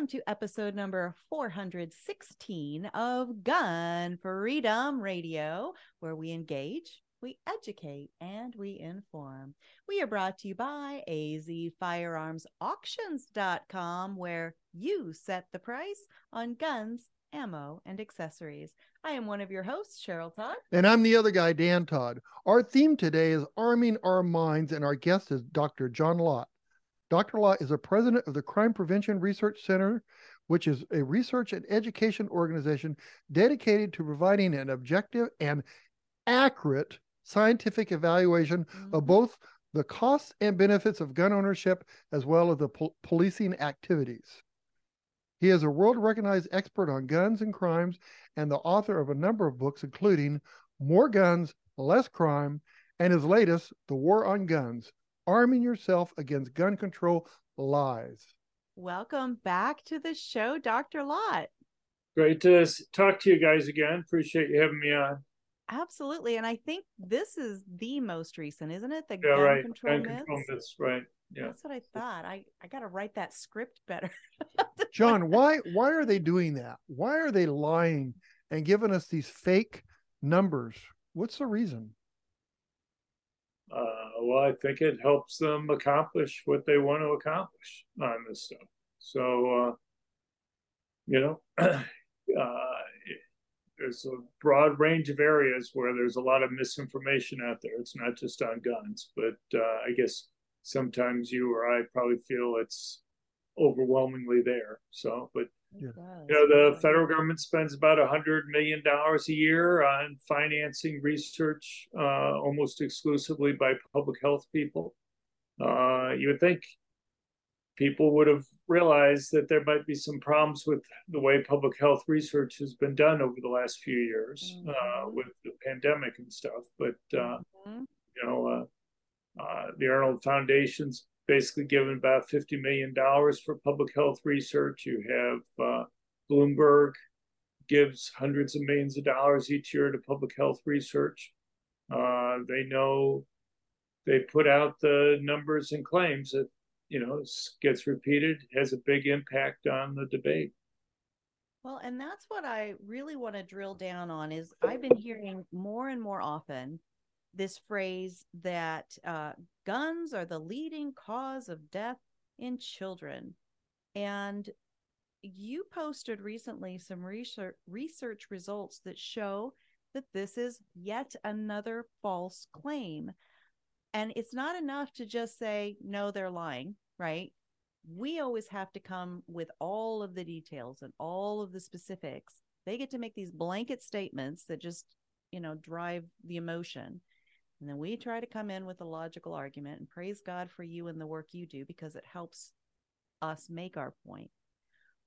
Welcome to episode number 416 of Gun Freedom Radio, where we engage, we educate, and we inform. We are brought to you by azfirearmsauctions.com, where you set the price on guns, ammo, and accessories. I am one of your hosts, Cheryl Todd. And I'm the other guy, Dan Todd. Our theme today is Arming Our Minds, and our guest is Dr. John Lott. Dr. Lott is a president of the Crime Prevention Research Center, which is a research and education organization dedicated to providing an objective and accurate scientific evaluation mm-hmm. of both the costs and benefits of gun ownership as well as the pol- policing activities. He is a world recognized expert on guns and crimes and the author of a number of books, including More Guns, Less Crime, and his latest, The War on Guns arming yourself against gun control lies. Welcome back to the show, Dr. Lott. Great to talk to you guys again. Appreciate you having me on. Absolutely. And I think this is the most recent, isn't it? The yeah, gun right. control gun myths. control myths, right. Yeah. That's what I thought. I, I gotta write that script better. John, why why are they doing that? Why are they lying and giving us these fake numbers? What's the reason? Uh, well, I think it helps them accomplish what they want to accomplish on this stuff. So, uh, you know, uh, there's a broad range of areas where there's a lot of misinformation out there. It's not just on guns, but uh, I guess sometimes you or I probably feel it's overwhelmingly there. So, but. You know, the federal government spends about a hundred million dollars a year on financing research, uh, almost exclusively by public health people. Uh, you would think people would have realized that there might be some problems with the way public health research has been done over the last few years uh, mm-hmm. uh, with the pandemic and stuff. But uh, mm-hmm. you know, uh, the Arnold Foundation's basically given about $50 million for public health research. You have uh, Bloomberg gives hundreds of millions of dollars each year to public health research. Uh, they know they put out the numbers and claims that, you know, gets repeated, has a big impact on the debate. Well, and that's what I really want to drill down on is I've been hearing more and more often this phrase that uh, guns are the leading cause of death in children. And you posted recently some research, research results that show that this is yet another false claim. And it's not enough to just say, no, they're lying, right? We always have to come with all of the details and all of the specifics. They get to make these blanket statements that just, you know, drive the emotion. And then we try to come in with a logical argument and praise God for you and the work you do because it helps us make our point.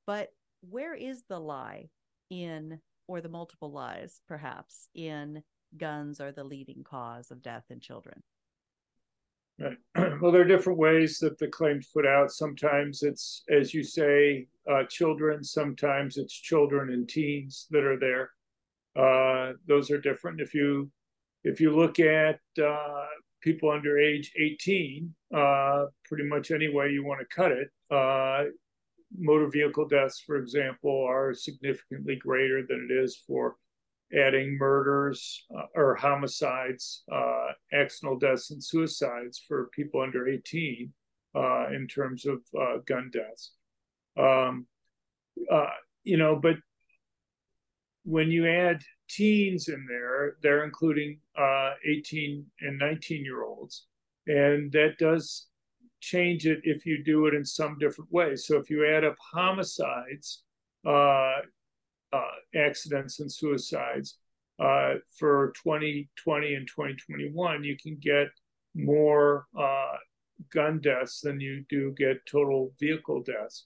But where is the lie in, or the multiple lies perhaps, in guns are the leading cause of death in children? Well, there are different ways that the claims put out. Sometimes it's, as you say, uh, children. Sometimes it's children and teens that are there. Uh, those are different. If you if you look at uh, people under age 18, uh, pretty much any way you want to cut it, uh, motor vehicle deaths, for example, are significantly greater than it is for adding murders uh, or homicides, uh, accidental deaths, and suicides for people under 18 uh, in terms of gun deaths. Um, you know, but when you add teens in there, they're including uh, 18 and 19 year olds. And that does change it if you do it in some different ways. So if you add up homicides, uh, uh, accidents and suicides. Uh, for 2020 and 2021, you can get more uh, gun deaths than you do get total vehicle deaths.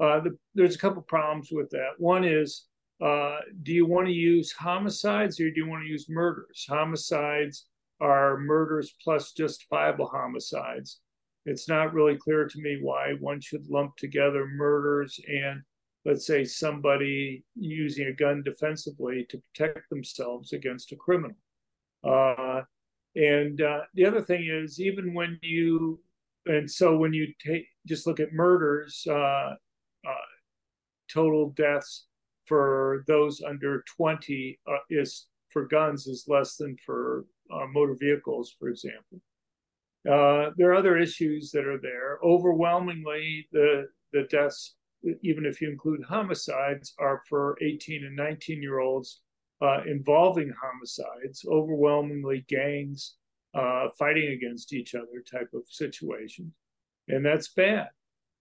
Uh, the, there's a couple problems with that. One is, uh, do you want to use homicides or do you want to use murders? Homicides are murders plus justifiable homicides. It's not really clear to me why one should lump together murders and, let's say, somebody using a gun defensively to protect themselves against a criminal. Uh, and uh, the other thing is, even when you, and so when you take just look at murders, uh, uh total deaths for those under 20 uh, is for guns is less than for uh, motor vehicles, for example. Uh, there are other issues that are there. Overwhelmingly, the the deaths, even if you include homicides, are for 18 and 19 year olds uh, involving homicides. Overwhelmingly, gangs uh, fighting against each other type of situations, and that's bad.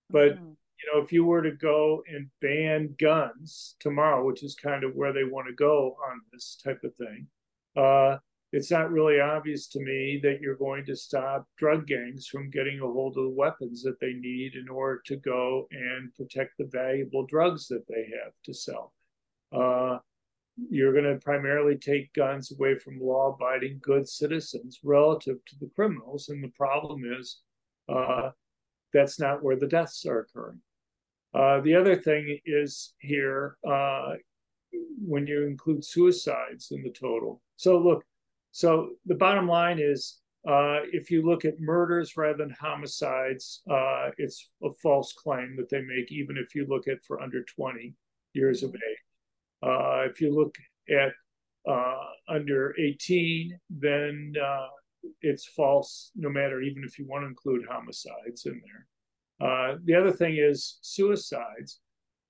But mm-hmm. You know, if you were to go and ban guns tomorrow, which is kind of where they want to go on this type of thing, uh, it's not really obvious to me that you're going to stop drug gangs from getting a hold of the weapons that they need in order to go and protect the valuable drugs that they have to sell. Uh, you're going to primarily take guns away from law abiding good citizens relative to the criminals. And the problem is uh, that's not where the deaths are occurring. Uh, the other thing is here uh, when you include suicides in the total. So, look, so the bottom line is uh, if you look at murders rather than homicides, uh, it's a false claim that they make, even if you look at for under 20 years of age. Uh, if you look at under 18, then it's false, no matter even if you want to include homicides in there. Uh, the other thing is suicides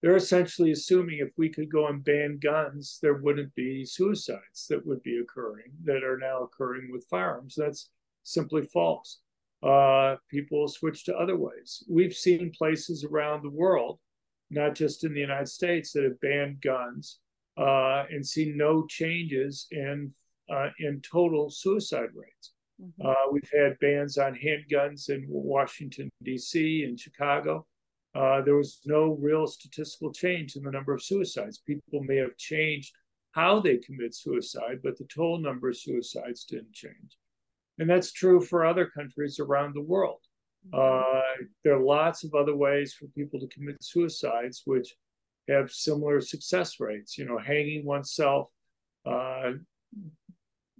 they're essentially assuming if we could go and ban guns, there wouldn't be suicides that would be occurring that are now occurring with firearms. That's simply false. Uh, people switch to other ways. We've seen places around the world, not just in the United States, that have banned guns uh, and seen no changes in uh, in total suicide rates. Mm-hmm. Uh, we've had bans on handguns in Washington D.C. and Chicago uh, there was no real statistical change in the number of suicides. People may have changed how they commit suicide, but the total number of suicides didn't change. And that's true for other countries around the world. Mm-hmm. Uh, there are lots of other ways for people to commit suicides which have similar success rates. You know, hanging oneself, uh,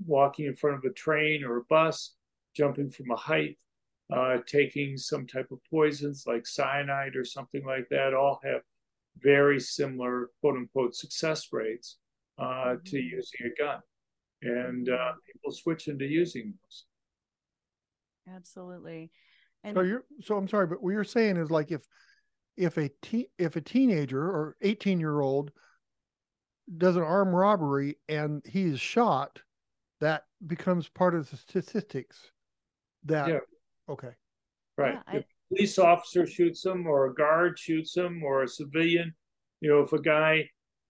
walking in front of a train or a bus, jumping from a height, uh, taking some type of poisons like cyanide or something like that all have very similar quote unquote success rates uh, mm-hmm. to using a gun. And uh, mm-hmm. people switch into using those. Absolutely. And so you're so I'm sorry, but what you're saying is like if if a te- if a teenager or 18 year old does an armed robbery and he is shot, that becomes part of the statistics that yeah. Okay. Right. Yeah, I... If a police officer shoots him, or a guard shoots him, or a civilian, you know, if a guy,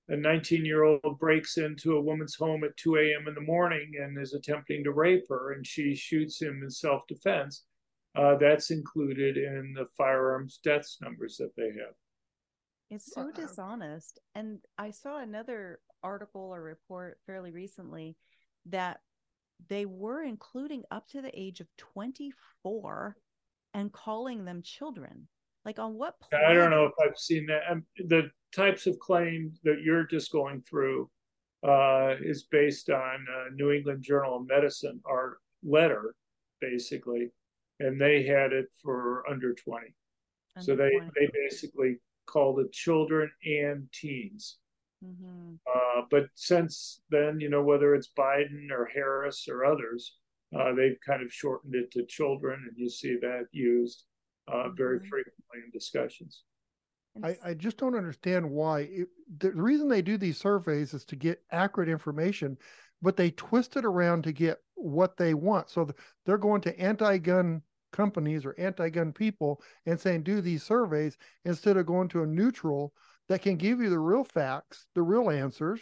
a 19 year old, breaks into a woman's home at 2 a.m. in the morning and is attempting to rape her, and she shoots him in self defense, uh, that's included in the firearms deaths numbers that they have. It's so dishonest. And I saw another article or report fairly recently that they were including up to the age of 24 and calling them children. Like on what planet? I don't know if I've seen that. Um, the types of claims that you're just going through uh, is based on uh, New England Journal of Medicine, our letter, basically, and they had it for under 20. Under so they, 20. they basically called it children and teens. Mm-hmm. Uh, but since then, you know, whether it's Biden or Harris or others, uh, they've kind of shortened it to children, and you see that used uh, very mm-hmm. frequently in discussions. I, I, just don't understand why. It, the reason they do these surveys is to get accurate information, but they twist it around to get what they want. So they're going to anti gun companies or anti gun people and saying, do these surveys instead of going to a neutral that can give you the real facts, the real answers.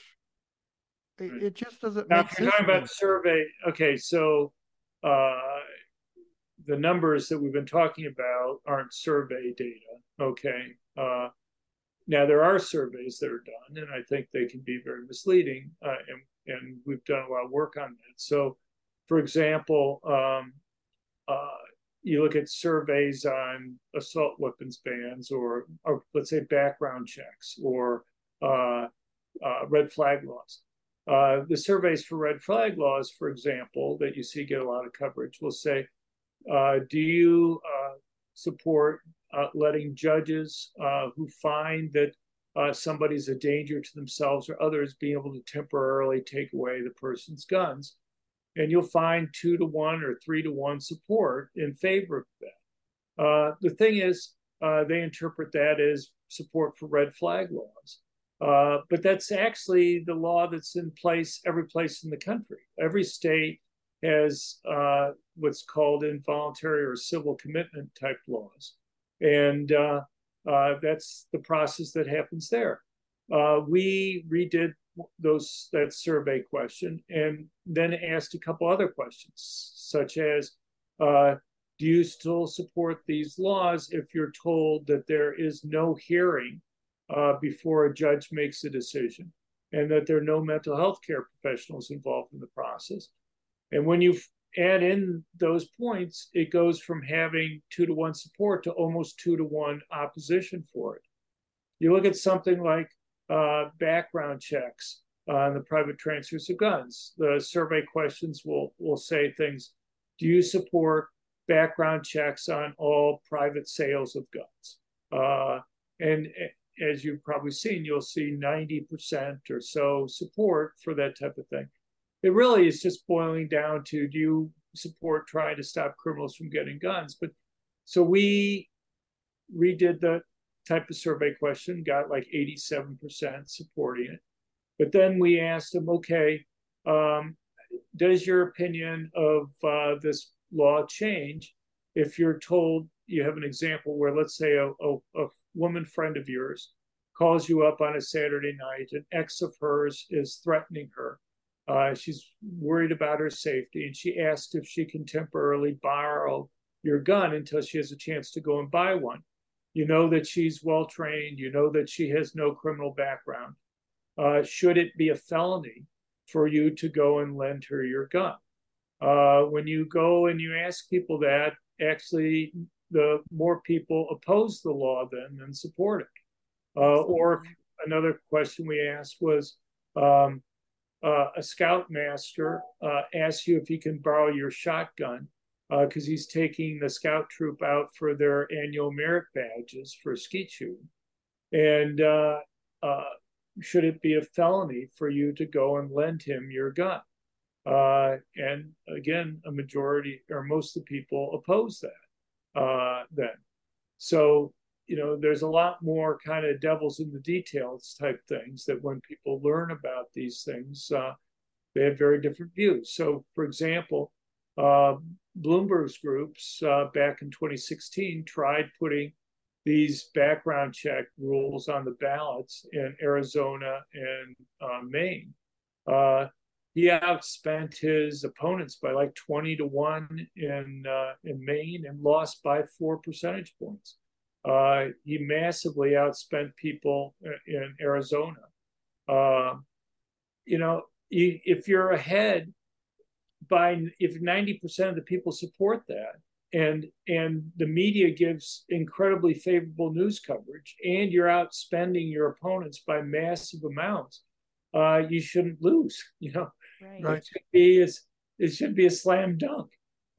It, it just doesn't Now, if you're talking about survey, okay, so uh, the numbers that we've been talking about aren't survey data. Okay. Uh, now there are surveys that are done, and I think they can be very misleading, uh, and and we've done a lot of work on that. So, for example, um, uh, you look at surveys on assault weapons bans, or or let's say background checks, or uh, uh, red flag laws. Uh, the surveys for red flag laws, for example, that you see get a lot of coverage, will say, uh, do you uh, support uh, letting judges who find that somebody's a danger to themselves or others being able to temporarily take away the person's guns? And you'll find two to one or three to one support in favor of that. Uh, the thing is, uh, they interpret that as support for red flag laws. Uh, but that's actually the law that's in place every place in the country. Every state has uh, what's called involuntary or civil commitment type laws. And uh, uh, that's the process that happens there. We redid those that survey question and then asked a couple other questions, such as uh, do you still support these laws if you're told that there is no hearing uh, before a judge makes a decision and that there are no mental health care professionals involved in the process? And when you add in those points, it goes from having two to one support to almost two to one opposition for it. You look at something like uh, background checks on the private transfers of guns. The survey questions will will say things. Do you support background checks on all private sales of guns? Uh, and as you've probably seen, you'll see 90% or so support for that type of thing. It really is just boiling down to do you support trying to stop criminals from getting guns? But so we redid the type of survey question, got like 87% supporting it. But then we asked them, okay, um, does your opinion of uh, this law change if you're told you have an example where, let's say, a, a, a woman friend of yours calls you up on a Saturday night, an ex of hers is threatening her. Uh, she's worried about her safety, and she asked if she can temporarily borrow your gun until she has a chance to go and buy one. You know that she's well trained. You know that she has no criminal background. Uh, should it be a felony for you to go and lend her your gun? Uh, when you go and you ask people that, actually, the more people oppose the law then than support it. Uh, or another question we asked was um, uh, a scoutmaster uh, asks you if he can borrow your shotgun because he's taking the scout troop out for their annual merit badges for skeet shooting. And uh, uh, should it be a felony for you to go and lend him your gun? Uh, and again, a majority or most of the people oppose that uh, then. So, you know, there's a lot more kind of devils in the details type things that when people learn about these things, uh, they have very different views. So, for example, uh, Bloomberg's groups uh, back in 2016 tried putting these background check rules on the ballots in Arizona and uh, Maine. Uh, he outspent his opponents by like 20 to 1 in, uh, in Maine and lost by four percentage points. Uh, he massively outspent people in Arizona. Uh, you know, if you're ahead by if 90% of the people support that and and the media gives incredibly favorable news coverage and you're outspending your opponents by massive amounts uh, you shouldn't lose you know? Right. it should be as it should be a slam dunk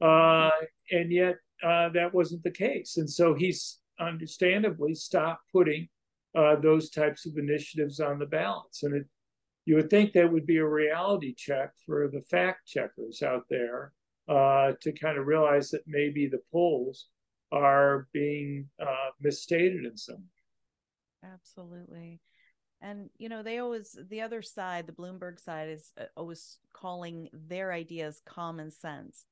uh, and yet uh, that wasn't the case. And so he's understandably stopped putting uh, those types of initiatives on the balance and it you would think that would be a reality check for the fact checkers out there uh, to kind of realize that maybe the polls are being uh, misstated in some way. Absolutely. And, you know, they always, the other side, the Bloomberg side, is uh, always calling their ideas common sense.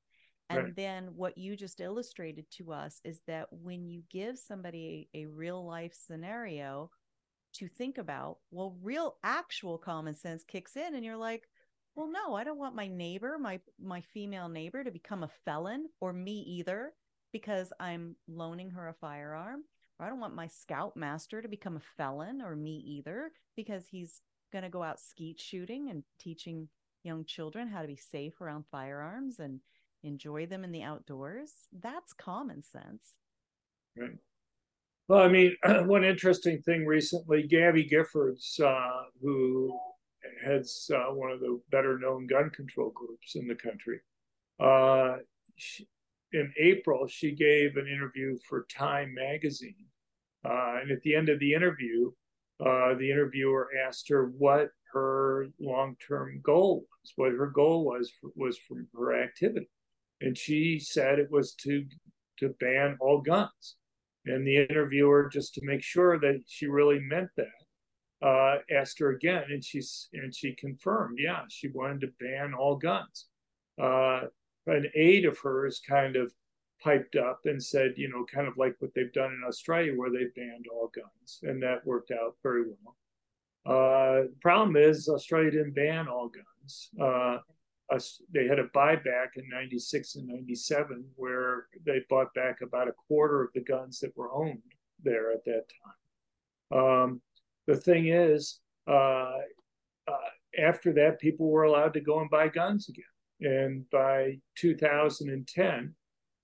And Right. then what you just illustrated to us is that when you give somebody a, a real life scenario to think about, well, real actual common sense kicks in and you're like, well, no, I don't want my neighbor, my my female neighbor to become a felon or me either because I'm loaning her a firearm. Or I don't want my scout master to become a felon or me either because he's going to go out skeet shooting and teaching young children how to be safe around firearms and enjoy them in the outdoors. That's common sense. Right. Well, I mean, one interesting thing recently, Gabby Giffords, uh, who heads uh, one of the better known gun control groups in the country, uh, she, in April, she gave an interview for Time magazine. Uh, and at the end of the interview, uh, the interviewer asked her what her long-term goal was, what her goal was was from her activity, and she said it was to to ban all guns. And the interviewer, just to make sure that she really meant that, uh, asked her again, and she's and she confirmed, yeah, she wanted to ban all guns. Uh, an aide of hers kind of piped up and said, you know, kind of like what they've done in Australia, where they banned all guns, and that worked out very well. Uh, problem is, Australia didn't ban all guns. Uh, us, they had a buyback in 96 and 97 where they bought back about a quarter of the guns that were owned there at that time. Um, the thing is, uh, uh after that, people were allowed to go and buy guns again. And by 2010,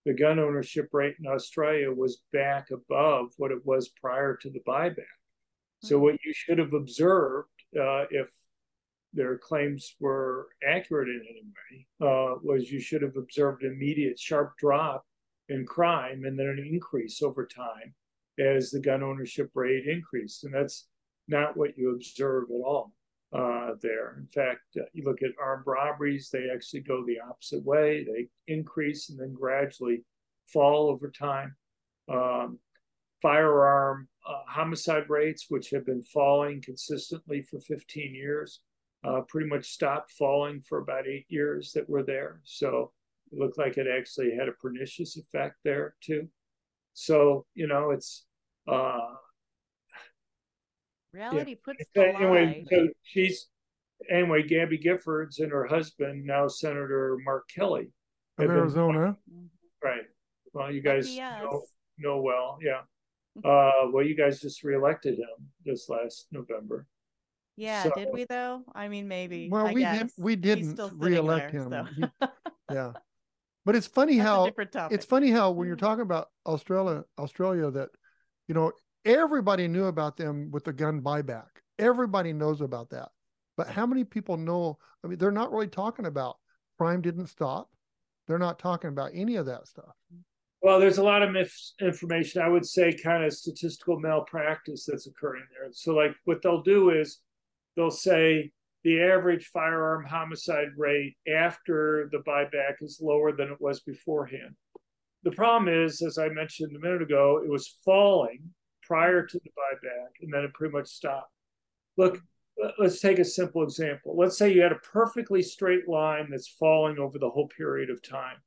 the gun ownership rate in Australia was back above what it was prior to the buyback. So, mm-hmm. what you should have observed uh, if their claims were accurate in any way uh, was you should have observed an immediate sharp drop in crime and then an increase over time as the gun ownership rate increased. And that's not what you observe at all uh, there. In fact, uh, you look at armed robberies, they actually go the opposite way. They increase and then gradually fall over time. Um, firearm uh, homicide rates, which have been falling consistently for 15 years, uh, pretty much stopped falling for about eight years that were there. So it looked like it actually had a pernicious effect there too. So, you know, it's uh, Reality yeah. puts the anyway. So she's anyway. Gabby Giffords and her husband, now Senator Mark Kelly of Arizona. Been, right. Well, you guys know, know well. Yeah. Uh, well, you guys just reelected him this last November. Yeah, so, did we though? I mean, maybe. Well, I we did, we didn't reelect there, him. So. he, yeah, but it's funny how it's funny how when you're mm-hmm. talking about Australia, Australia, that you know Everybody knew about them with the gun buyback. Everybody knows about that. But how many people know? I mean, they're not really talking about crime didn't stop. They're not talking about any of that stuff. Well, there's a lot of misinformation. I would say kind of statistical malpractice that's occurring there. So, like, what they'll do is they'll say the average firearm homicide rate after the buyback is lower than it was beforehand. The problem is, as I mentioned a minute ago, it was falling prior to the buyback, and then it pretty much stopped. Look, let's take a simple example. Let's say you had a perfectly straight line that's falling over the whole period of time.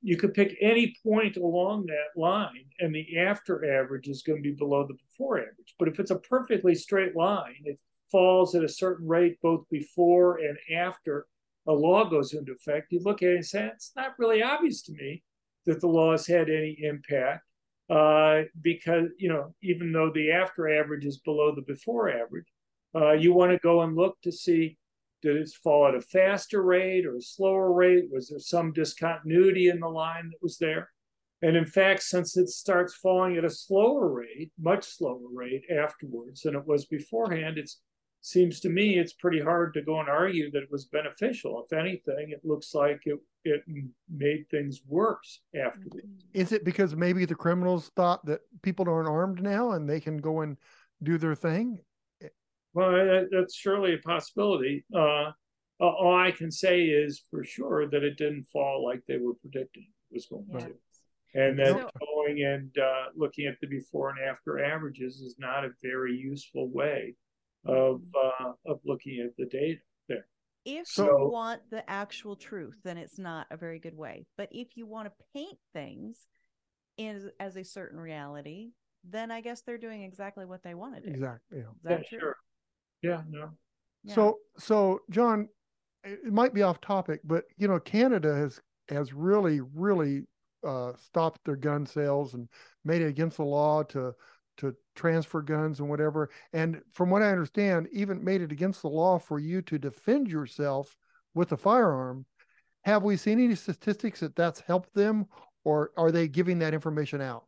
You could pick any point along that line, and the after average is going to be below the before average. But if it's a perfectly straight line, falls at a certain rate both before and after a law goes into effect. You look at it and say, it's not really obvious to me that the law has had any impact uh, because you know even though the after average is below the before average, uh, you want to go and look to see did it fall at a faster rate or a slower rate? Was there some discontinuity in the line that was there? And in fact, since it starts falling at a slower rate, much slower rate afterwards than it was beforehand, it's seems to me it's pretty hard to go and argue that it was beneficial. If anything, it looks like it it made things worse after. Is it because maybe the criminals thought that people aren't armed now and they can go and do their thing? Well, that's surely a possibility. Uh, all I can say is for sure that it didn't fall like they were predicting it was going to. And then so, going and uh, looking at the before and after averages is not a very useful way of uh, of looking at the data there. If so, you want the actual truth, then it's not a very good way. But if you want to paint things in, as a certain reality, then I guess they're doing exactly what they want to do. Exactly. Yeah. Is that yeah, true? sure. Yeah, no. Yeah. So, so John, it it might be off topic, but you know, Canada has has really, really uh, stopped their gun sales and made it against the law to to transfer guns and whatever. And from what I understand, even made it against the law for you to defend yourself with a firearm. Have we seen any statistics that that's helped them, or are they giving that information out?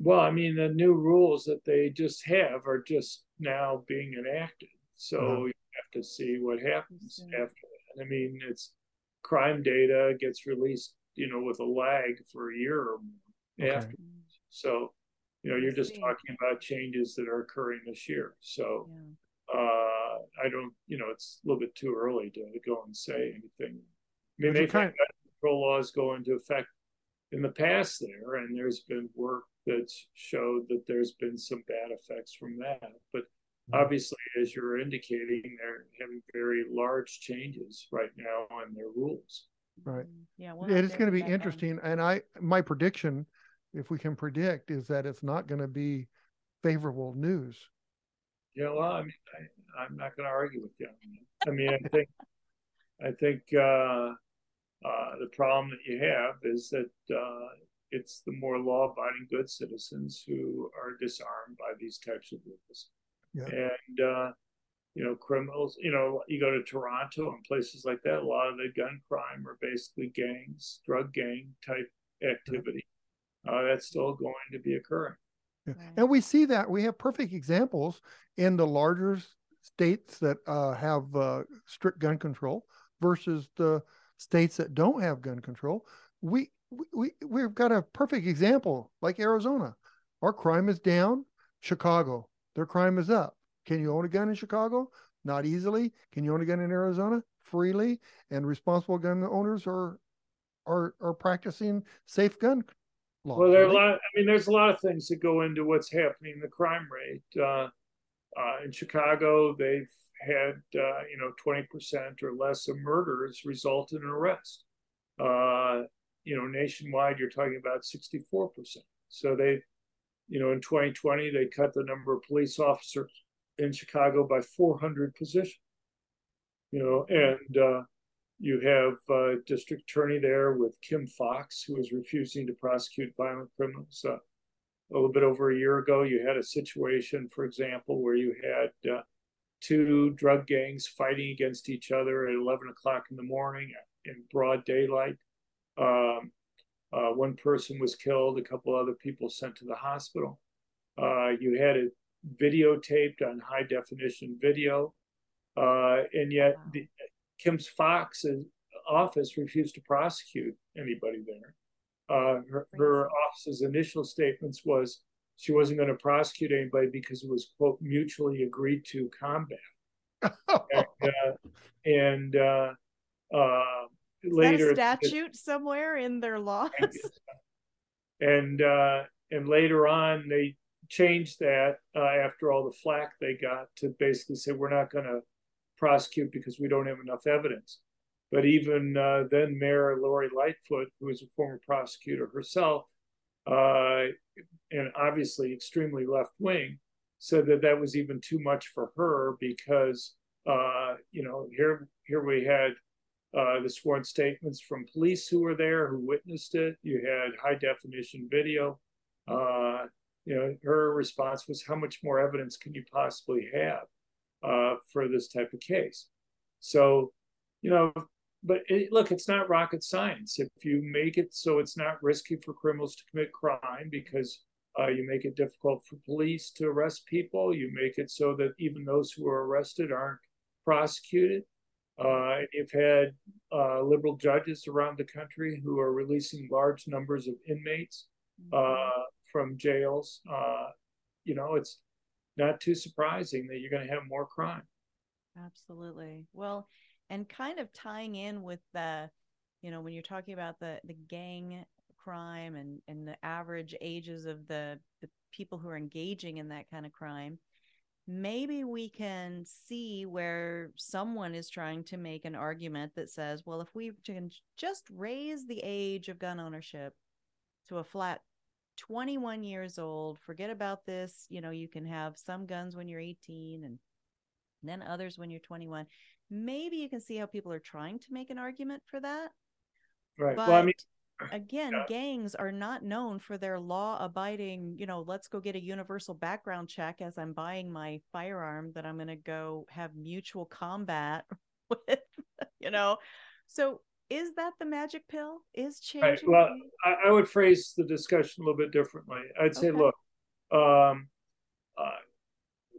Well, I mean, the new rules that they just have are just now being enacted. So Uh-huh. you have to see what happens after that. I mean, it's crime data gets released, you know, with a lag for a year or more Okay. after. So, you know, you're just talking about changes that are occurring this year. So, Yeah. uh, I don't, you know, it's a little bit too early to go and say anything. I mean, you they've kind- had control laws go into effect in the past there, and there's been work that's showed that there's been some bad effects from that. But Mhm. obviously, as you're indicating, they're having very large changes right now on their rules. Right. Mhm. Yeah. we'll it have is to going to be that done. interesting and i my prediction if we can predict is that it's not going to be favorable news Yeah, well, I mean, I, I'm not going to argue with you. I mean, I think, I think uh, uh, the problem that you have is that uh, it's the more law-abiding good citizens who are disarmed by these types of rules, Yeah. and uh, you know, criminals. You know, you go to Toronto and places like that. A lot of the gun crime are basically gangs, drug gang type activity. Uh, that's still going to be occurring. Yeah. And we see that we have perfect examples in the larger states that uh, have uh, strict gun control versus the states that don't have gun control. We, we we we've got a perfect example like arizona. Our crime is down chicago. Their crime is up. Can you own a gun in chicago? Not easily. Can you own a gun in arizona? Freely. And responsible gun owners are are are practicing safe gun laws Well, there are a right? lot. I mean, there's a lot of things that go into what's happening the crime rate. Uh, uh, in Chicago, they've had uh, you know 20% or less of murders result in an arrest. Uh, you know, nationwide, you're talking about 64%. So they, you know, in 2020, they cut the number of police officers in Chicago by 400 positions. You know, and uh, you have uh, district attorney there with Kim Foxx, who is refusing to prosecute violent criminals. Uh, a little bit over a year ago, you had a situation, for example, where you had uh, two drug gangs fighting against each other at 11 o'clock in the morning in broad daylight. Um, uh, one person was killed, a couple other people sent to the hospital. Uh, you had it videotaped on high definition video, uh, and yet the, Kim Foxx's office refused to prosecute anybody there. Uh, her, her office's initial statements was she wasn't going to prosecute anybody because it was quote mutually agreed to combat. And, uh, and uh, uh, later, statute somewhere in their laws? and uh, and later on they changed that uh, after all the flack they got to basically say we're not going to prosecute because we don't have enough evidence. But even uh, then, Mayor Lori Lightfoot, who is a former prosecutor herself, uh, and obviously extremely left wing, said that that was even too much for her because uh, you know here here we had uh, the sworn statements from police who were there who witnessed it. You had high definition video. Uh, you know, her response was, "How much more evidence can you possibly have uh, for this type of case?" So, you know, but it, look, it's not rocket science. If you make it so it's not risky for criminals to commit crime because uh, you make it difficult for police to arrest people, you make it so that even those who are arrested aren't prosecuted. Uh, you've had uh, liberal judges around the country who are releasing large numbers of inmates uh, from jails. Uh, you know, it's not too surprising that you're going to have more crime. Absolutely. Well, and kind of tying in with the, you know, when you're talking about the the gang crime and and the average ages of the the people who are engaging in that kind of crime, maybe we can see where someone is trying to make an argument that says, well, if we can just raise the age of gun ownership to a flat 21 years old, forget about this. You know, you can have some guns when you're 18 and then others when you're 21. Maybe you can see how people are trying to make an argument for that. Right. But well, I mean, again, yeah. gangs are not known for their law abiding, you know, let's go get a universal background check as I'm buying my firearm that I'm going to go have mutual combat with, you know. So is that the magic pill? Is right. Well, I, I would phrase the discussion a little bit differently. I'd say, Okay. look, um, uh,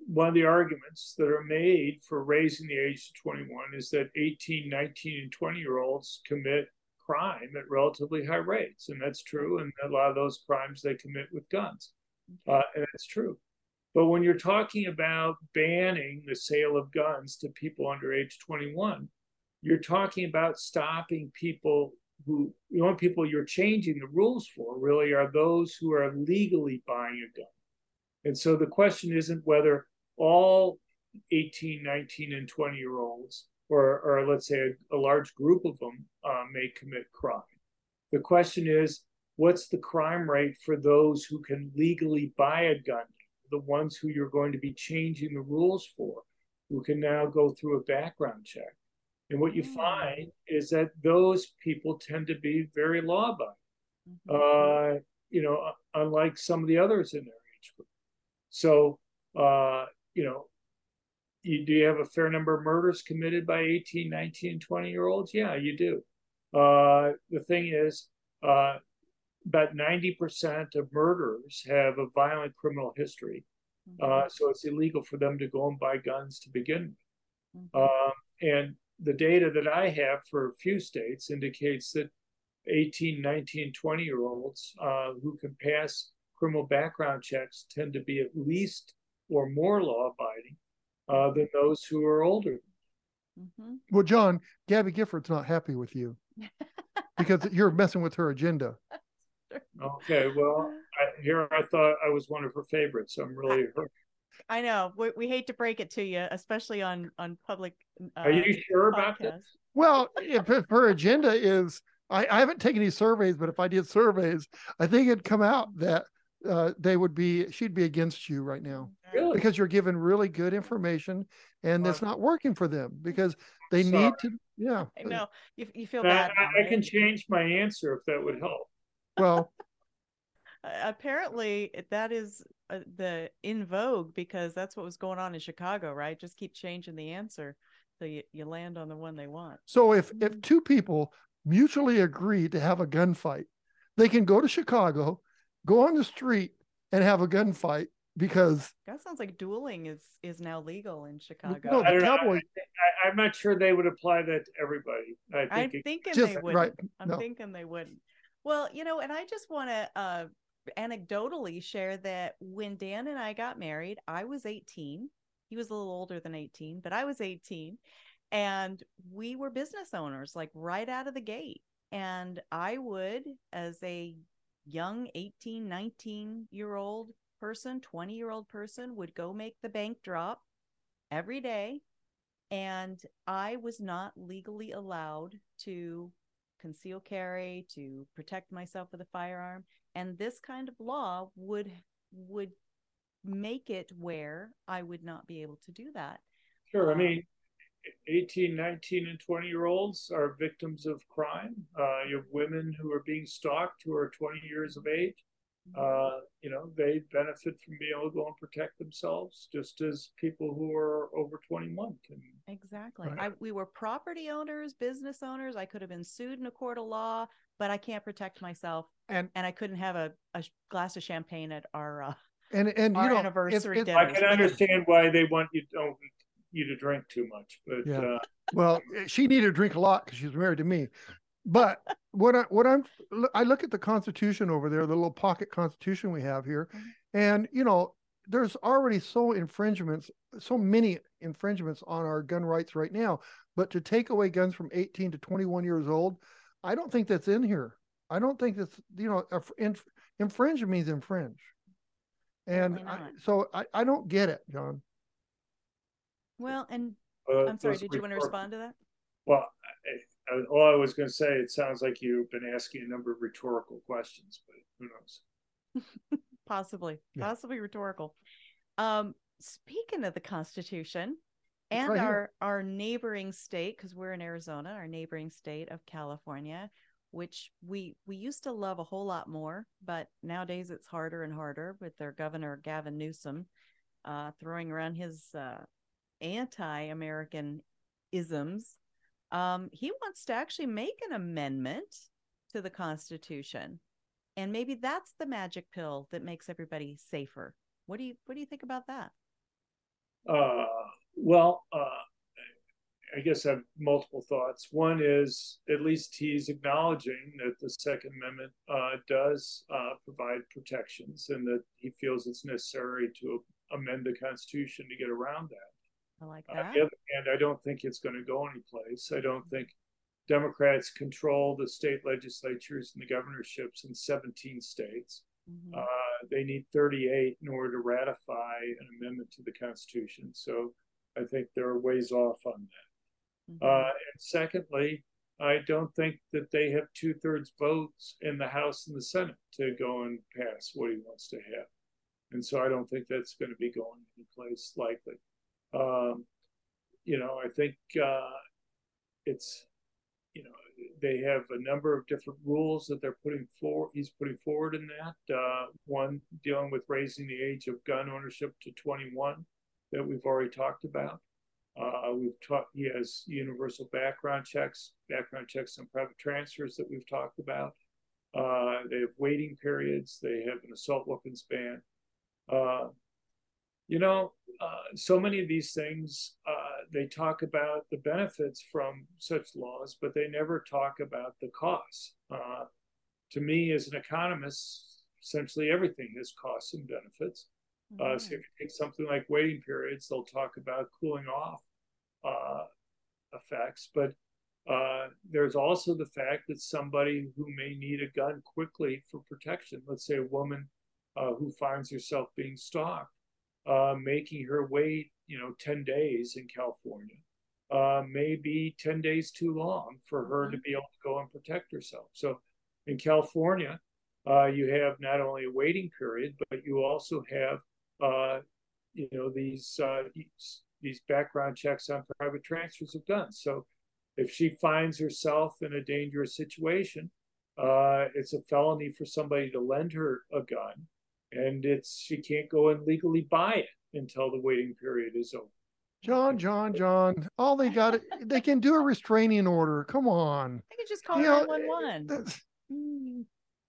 one of the arguments that are made for raising the age to 21 is that 18, 19, and 20 year olds commit crime at relatively high rates. And that's true. And a lot of those crimes they commit with guns. Uh, and that's true. But when you're talking about banning the sale of guns to people under age 21, you're talking about stopping people who the only people you're changing the rules for really are those who are legally buying a gun. And so the question isn't whether all 18, 19, and 20 year olds, or, or let's say a, a large group of them, uh, may commit crime. The question is, what's the crime rate for those who can legally buy a gun, the ones who you're going to be changing the rules for, who can now go through a background check? And what you Mm. find is that those people tend to be very law abiding, Mhm. uh, you know, unlike some of the others in their age group. So, uh, you know, you, do you have a fair number of murders committed by 18, 19, 20 year olds? Yeah, you do. Uh, the thing is, uh, about 90% of murderers have a violent criminal history. Mhm. Uh, so it's illegal for them to go and buy guns to begin with. Mhm. Um, and the data that I have for a few states indicates that 18, 19, 20 year olds uh, who can pass criminal background checks tend to be at least or more law abiding uh, than those who are older. Mhm. Well, John, Gabby Giffords not happy with you because you're messing with her agenda. Okay, well, I, here I thought I was one of her favorites. I'm really hurt. I know. We, we hate to break it to you, especially on on public. Uh, Are you sure about this? Well, if, if her agenda is, I, I haven't taken any surveys, but if I did surveys, I think it'd come out that uh, they would be, she'd be against you right now Really? because you're giving really good information and it's not working for them because they sorry. need to, yeah. I know you, you feel I, bad. I- now, I can change my answer if that would help. Well, Uh, apparently that is uh, the in vogue because that's what was going on in Chicago, right? Just keep changing the answer so you, you land on the one they want. so if, if two people mutually agree to have a gunfight, they can go to Chicago, go on the street and have a gunfight because That sounds like dueling is is now legal in Chicago. no, I the don't know. cowboy, I, I'm not sure they would apply that to everybody. I I'm think it- thinking just they wouldn't. right. I'm No. thinking they wouldn't. Well, you know, and I just want to uh, anecdotally share that when Dan and I got married, I was 18. He was a little older than 18, but I was 18. And we were business owners, like right out of the gate. And I would, as a young 18, 19 year old person, 20 year old person, would go make the bank drop every day. And I was not legally allowed to conceal carry, to protect myself with a firearm. And this kind of law would would make it where I would not be able to do that. Sure. I Um, mean, 18, 19, and 20 year olds are victims of crime. Uh, you have women who are being stalked who are 20 years of age. Uh, you know, they benefit from being able to go and protect themselves just as people who are over 21 can. Exactly. Right. I, we were property owners, business owners. I could have been sued in a court of law, but I can't protect myself, and, and I couldn't have a, a glass of champagne at our uh, and, and, our you know, anniversary it's, it's, dinner. I can understand why they want you don't you to drink too much, but Yeah. uh, Well, she needed to drink a lot because she's married to me. But what I what I'm I look at the Constitution over there, the little pocket Constitution we have here, Mhm. and you know, there's already so infringements, so many infringements on our gun rights right now. But to take away guns from 18 to 21 years old, I don't think that's in here. I don't think that's you know, inf- inf- infringe means infringe, and I, so I I don't get it, John. Well, and uh, I'm sorry, did you want to respond to that? Well, I, I, all I was going to say, it sounds like you've been asking a number of rhetorical questions, but who knows? possibly, Yeah. possibly rhetorical. Um, speaking of the Constitution and right here. our our neighboring state, because we're in Arizona, our neighboring state of California, which we we used to love a whole lot more, but nowadays it's harder and harder with their governor Gavin Newsom uh, throwing around his uh, anti-American isms. Um, he wants to actually make an amendment to the Constitution, and maybe that's the magic pill that makes everybody safer. What do you What do you think about that? Uh, well, uh, I guess I have multiple thoughts. One is at least he's acknowledging that the Second Amendment uh, does uh, provide protections and that he feels it's necessary to amend the Constitution to get around that. I like On that. the other hand, I don't think it's going to go anyplace. I don't think Democrats control the state legislatures and the governorships in 17 states. Mhm. Uh, they need 38 in order to ratify an amendment to the Constitution. So I think they're ways off on that. Mhm. Uh, and secondly, I don't think that they have two thirds votes in the House and the Senate to go and pass what he wants to have. And so I don't think that's going to be going anyplace likely. Um, you know, I think uh, it's, you know, they have a number of different rules that they're putting forward. He's putting forward in that. Uh, one dealing with raising the age of gun ownership to 21 that we've already talked about. Uh, we've talked. He has universal background checks, background checks on private transfers that we've talked about. Uh, they have waiting periods. They have an assault weapons ban. Uh, you know, uh, so many of these things uh, they talk about the benefits from such laws, but they never talk about the costs. Uh, to me, as an economist, essentially everything has costs and benefits. Uh, so if you take something like waiting periods, they'll talk about cooling off uh, effects, but uh, there's also the fact that somebody who may need a gun quickly for protection, let's say a woman uh, who finds herself being stalked, uh, making her wait, you know, 10 days in California, uh, may be 10 days too long for her to be able to go and protect herself. So in California, uh, you have not only a waiting period, but you also have uh, you know these uh, these background checks on private transfers of done. So if she finds herself in a dangerous situation, uh, it's a felony for somebody to lend her a gun, and it's she can't go and legally buy it until the waiting period is over. John, John, John. All they got, they can do a restraining order. Come on. I could just call nine one one.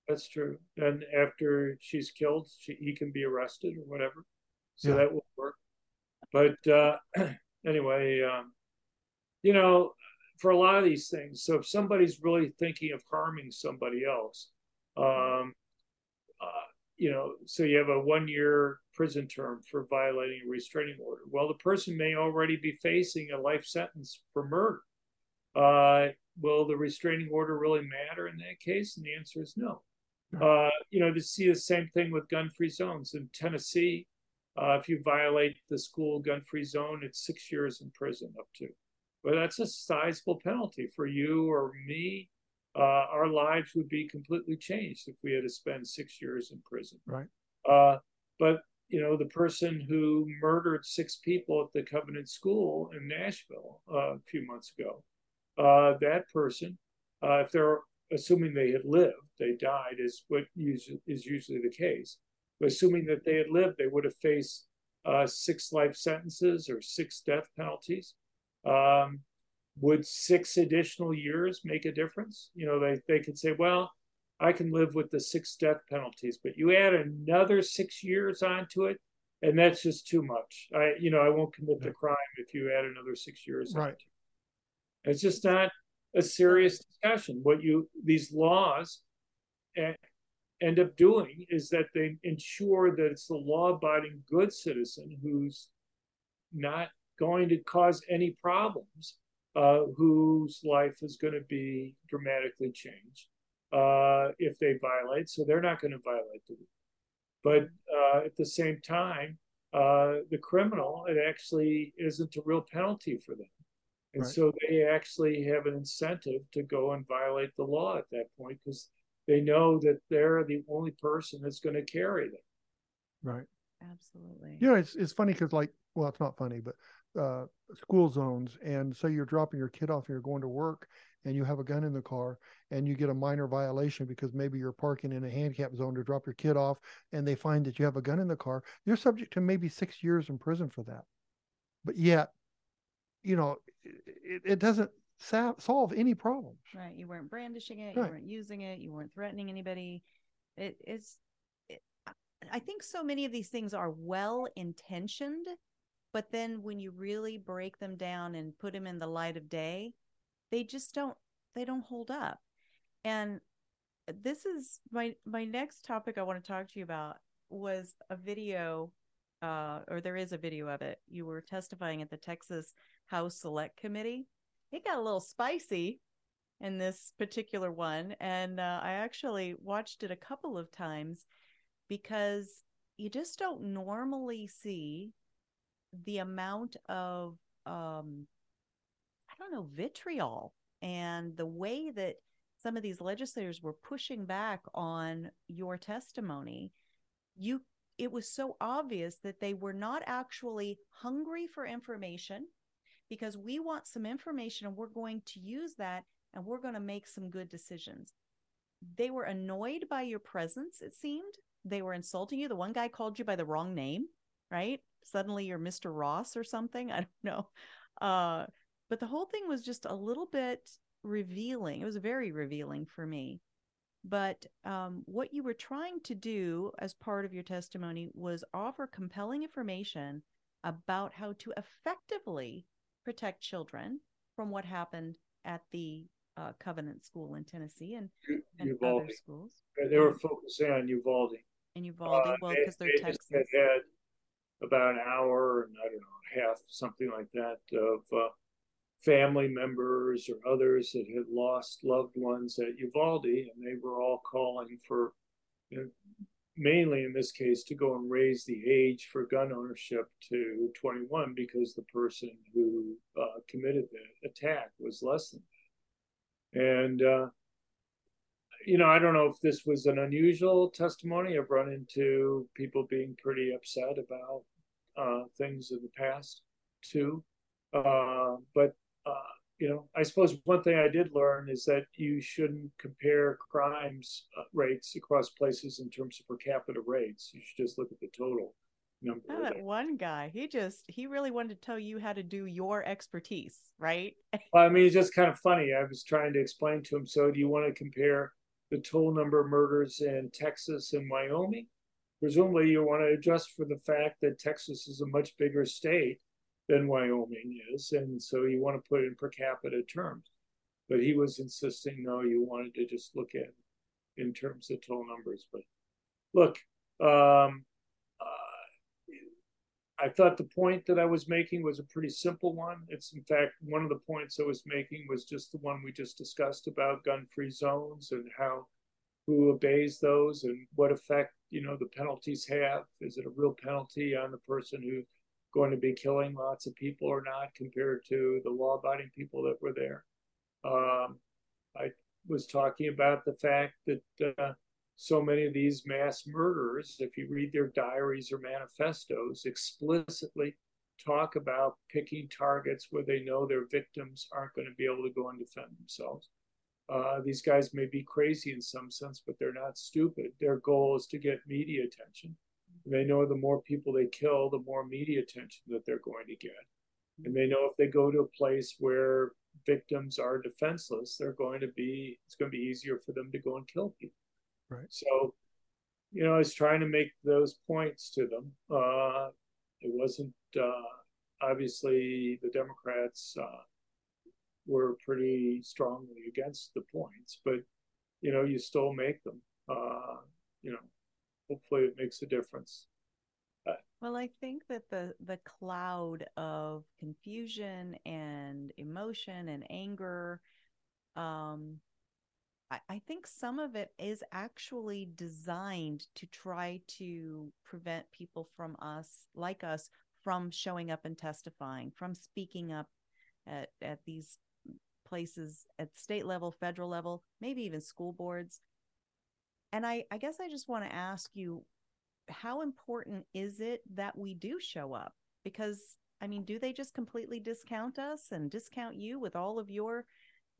That's-. True. And after she's killed, she, he can be arrested or whatever. So Yeah. that will work. But uh, anyway, um, you know, for a lot of these things, so if somebody's really thinking of harming somebody else, um, uh, you know, so you have a one year prison term for violating a restraining order. Well, the person may already be facing a life sentence for murder. Uh, will the restraining order really matter in that case? And the answer is no. Uh, you know, to see the same thing with gun free zones in Tennessee. Uh, if you violate the school gun free zone, it's six years in prison up to. But that's a sizable penalty for you or me. Uh, our lives would be completely changed if we had to spend six years in prison. Right. Uh, but you know, the person who murdered six people at the Covenant School in Nashville uh, a few months ago, uh, that person, uh, if they're assuming they had lived, they died, is what is usually, the case. But assuming that they had lived, they would have faced uh, six life sentences or six death penalties. Um, would six additional years make a difference? You know, they, they could say, well, I can live with the six death penalties, but you add another six years onto it, and that's just too much. I, you know, I won't commit the crime if you add another six years. Right. It's just not a serious discussion. What you these laws end up doing is that they ensure that it's the law-abiding good citizen who's not going to cause any problems, uh, whose life is going to be dramatically changed uh, if they violate. So they're not going to violate the rule. But uh, at the same time, uh, the criminal, it actually isn't a real penalty for them. And Right. so they actually have an incentive to go and violate the law at that point because they know that they're the only person that's going to carry them. Right. Absolutely. You know, it's it's funny because like, well, it's not funny, but uh, school zones, and say you're dropping your kid off and you're going to work, and you have a gun in the car, and you get a minor violation because maybe you're parking in a handicap zone to drop your kid off, and they find that you have a gun in the car, you're subject to maybe six years in prison for that. But yet, you know, it, it doesn't sa- solve any problems. Right. You weren't brandishing it. Right. You weren't using it. You weren't threatening anybody. It is. It, I think so many of these things are well intentioned, but then when you really break them down and put them in the light of day, they just don't. They don't hold up. And this is my my next topic I want to talk to you about was a video uh, or there is a video of it. You were testifying at the Texas House Select Committee. It got a little spicy in this particular one, and uh, I actually watched it a couple of times because you just don't normally see the amount of um, I don't know vitriol and the way that some of these legislators were pushing back on your testimony. You it was so obvious that they were not actually hungry for information because we want some information and we're going to use that and we're going to make some good decisions. They were annoyed by your presence, it seemed. They were insulting you. The one guy called you by the wrong name, right? Suddenly you're Mr. Ross or something. I don't know. Uh, but the whole thing was just a little bit revealing. It was very revealing for me. But um, what you were trying to do as part of your testimony was offer compelling information about how to effectively protect children from what happened at the uh, Covenant School in Tennessee and, and Uvalde. other schools. They were focusing on Uvalde. And Uvalde, Uh, well, because they're they just Texas. Had had about an hour and I don't know half something like that of uh, family members or others that had lost loved ones at Uvalde, and they were all calling for, you know, mainly in this case, to go and raise the age for gun ownership to 21 because the person who uh, committed the attack was less than that. And uh, you know, I don't know if this was an unusual testimony. I've run into people being pretty upset about uh, things in the past too. Uh, but uh, you know, I suppose one thing I did learn is that you shouldn't compare crimes uh, rates across places in terms of per capita rates. You should just look at the total number. Oh, that one guy, he just he really wanted to tell you how to do your expertise, right? Well, I mean, it's just kind of funny. I was trying to explain to him. So, do you want to compare the total number of murders in Texas and Wyoming? Presumably, you want to adjust for the fact that Texas is a much bigger state than Wyoming is, and so you want to put it in per capita terms. But he was insisting, no, you wanted to just look at in terms of total numbers. But look, um, uh, I thought the point that I was making was a pretty simple one. It's in fact one of the points I was making was just the one we just discussed about gun-free zones and how who obeys those and what effect you know the penalties have. Is it a real penalty on the person who's going to be killing lots of people or not compared to the law-abiding people that were there? Um, I was talking about the fact that uh, so many of these mass murderers, if you read their diaries or manifestos, explicitly talk about picking targets where they know their victims aren't going to be able to go and defend themselves. Uh, these guys may be crazy in some sense, but they're not stupid. Their goal is to get media attention. They know the more people they kill, the more media attention that they're going to get. And they know if they go to a place where victims are defenseless, they're going to be, it's going to be easier for them to go and kill people. Right. So, you know, I was trying to make those points to them. Uh, it wasn't uh, obviously the Democrats uh, were pretty strongly against the points, but you know, you still make them. Uh, you know, hopefully it makes a difference. Well, I think that the the cloud of confusion and emotion and anger, um, I, I think some of it is actually designed to try to prevent people from us, like us, from showing up and testifying, from speaking up at at these places at state level, federal level, maybe even school boards. And I, I guess I just want to ask you, how important is it that we do show up? Because I mean, do they just completely discount us and discount you with all of your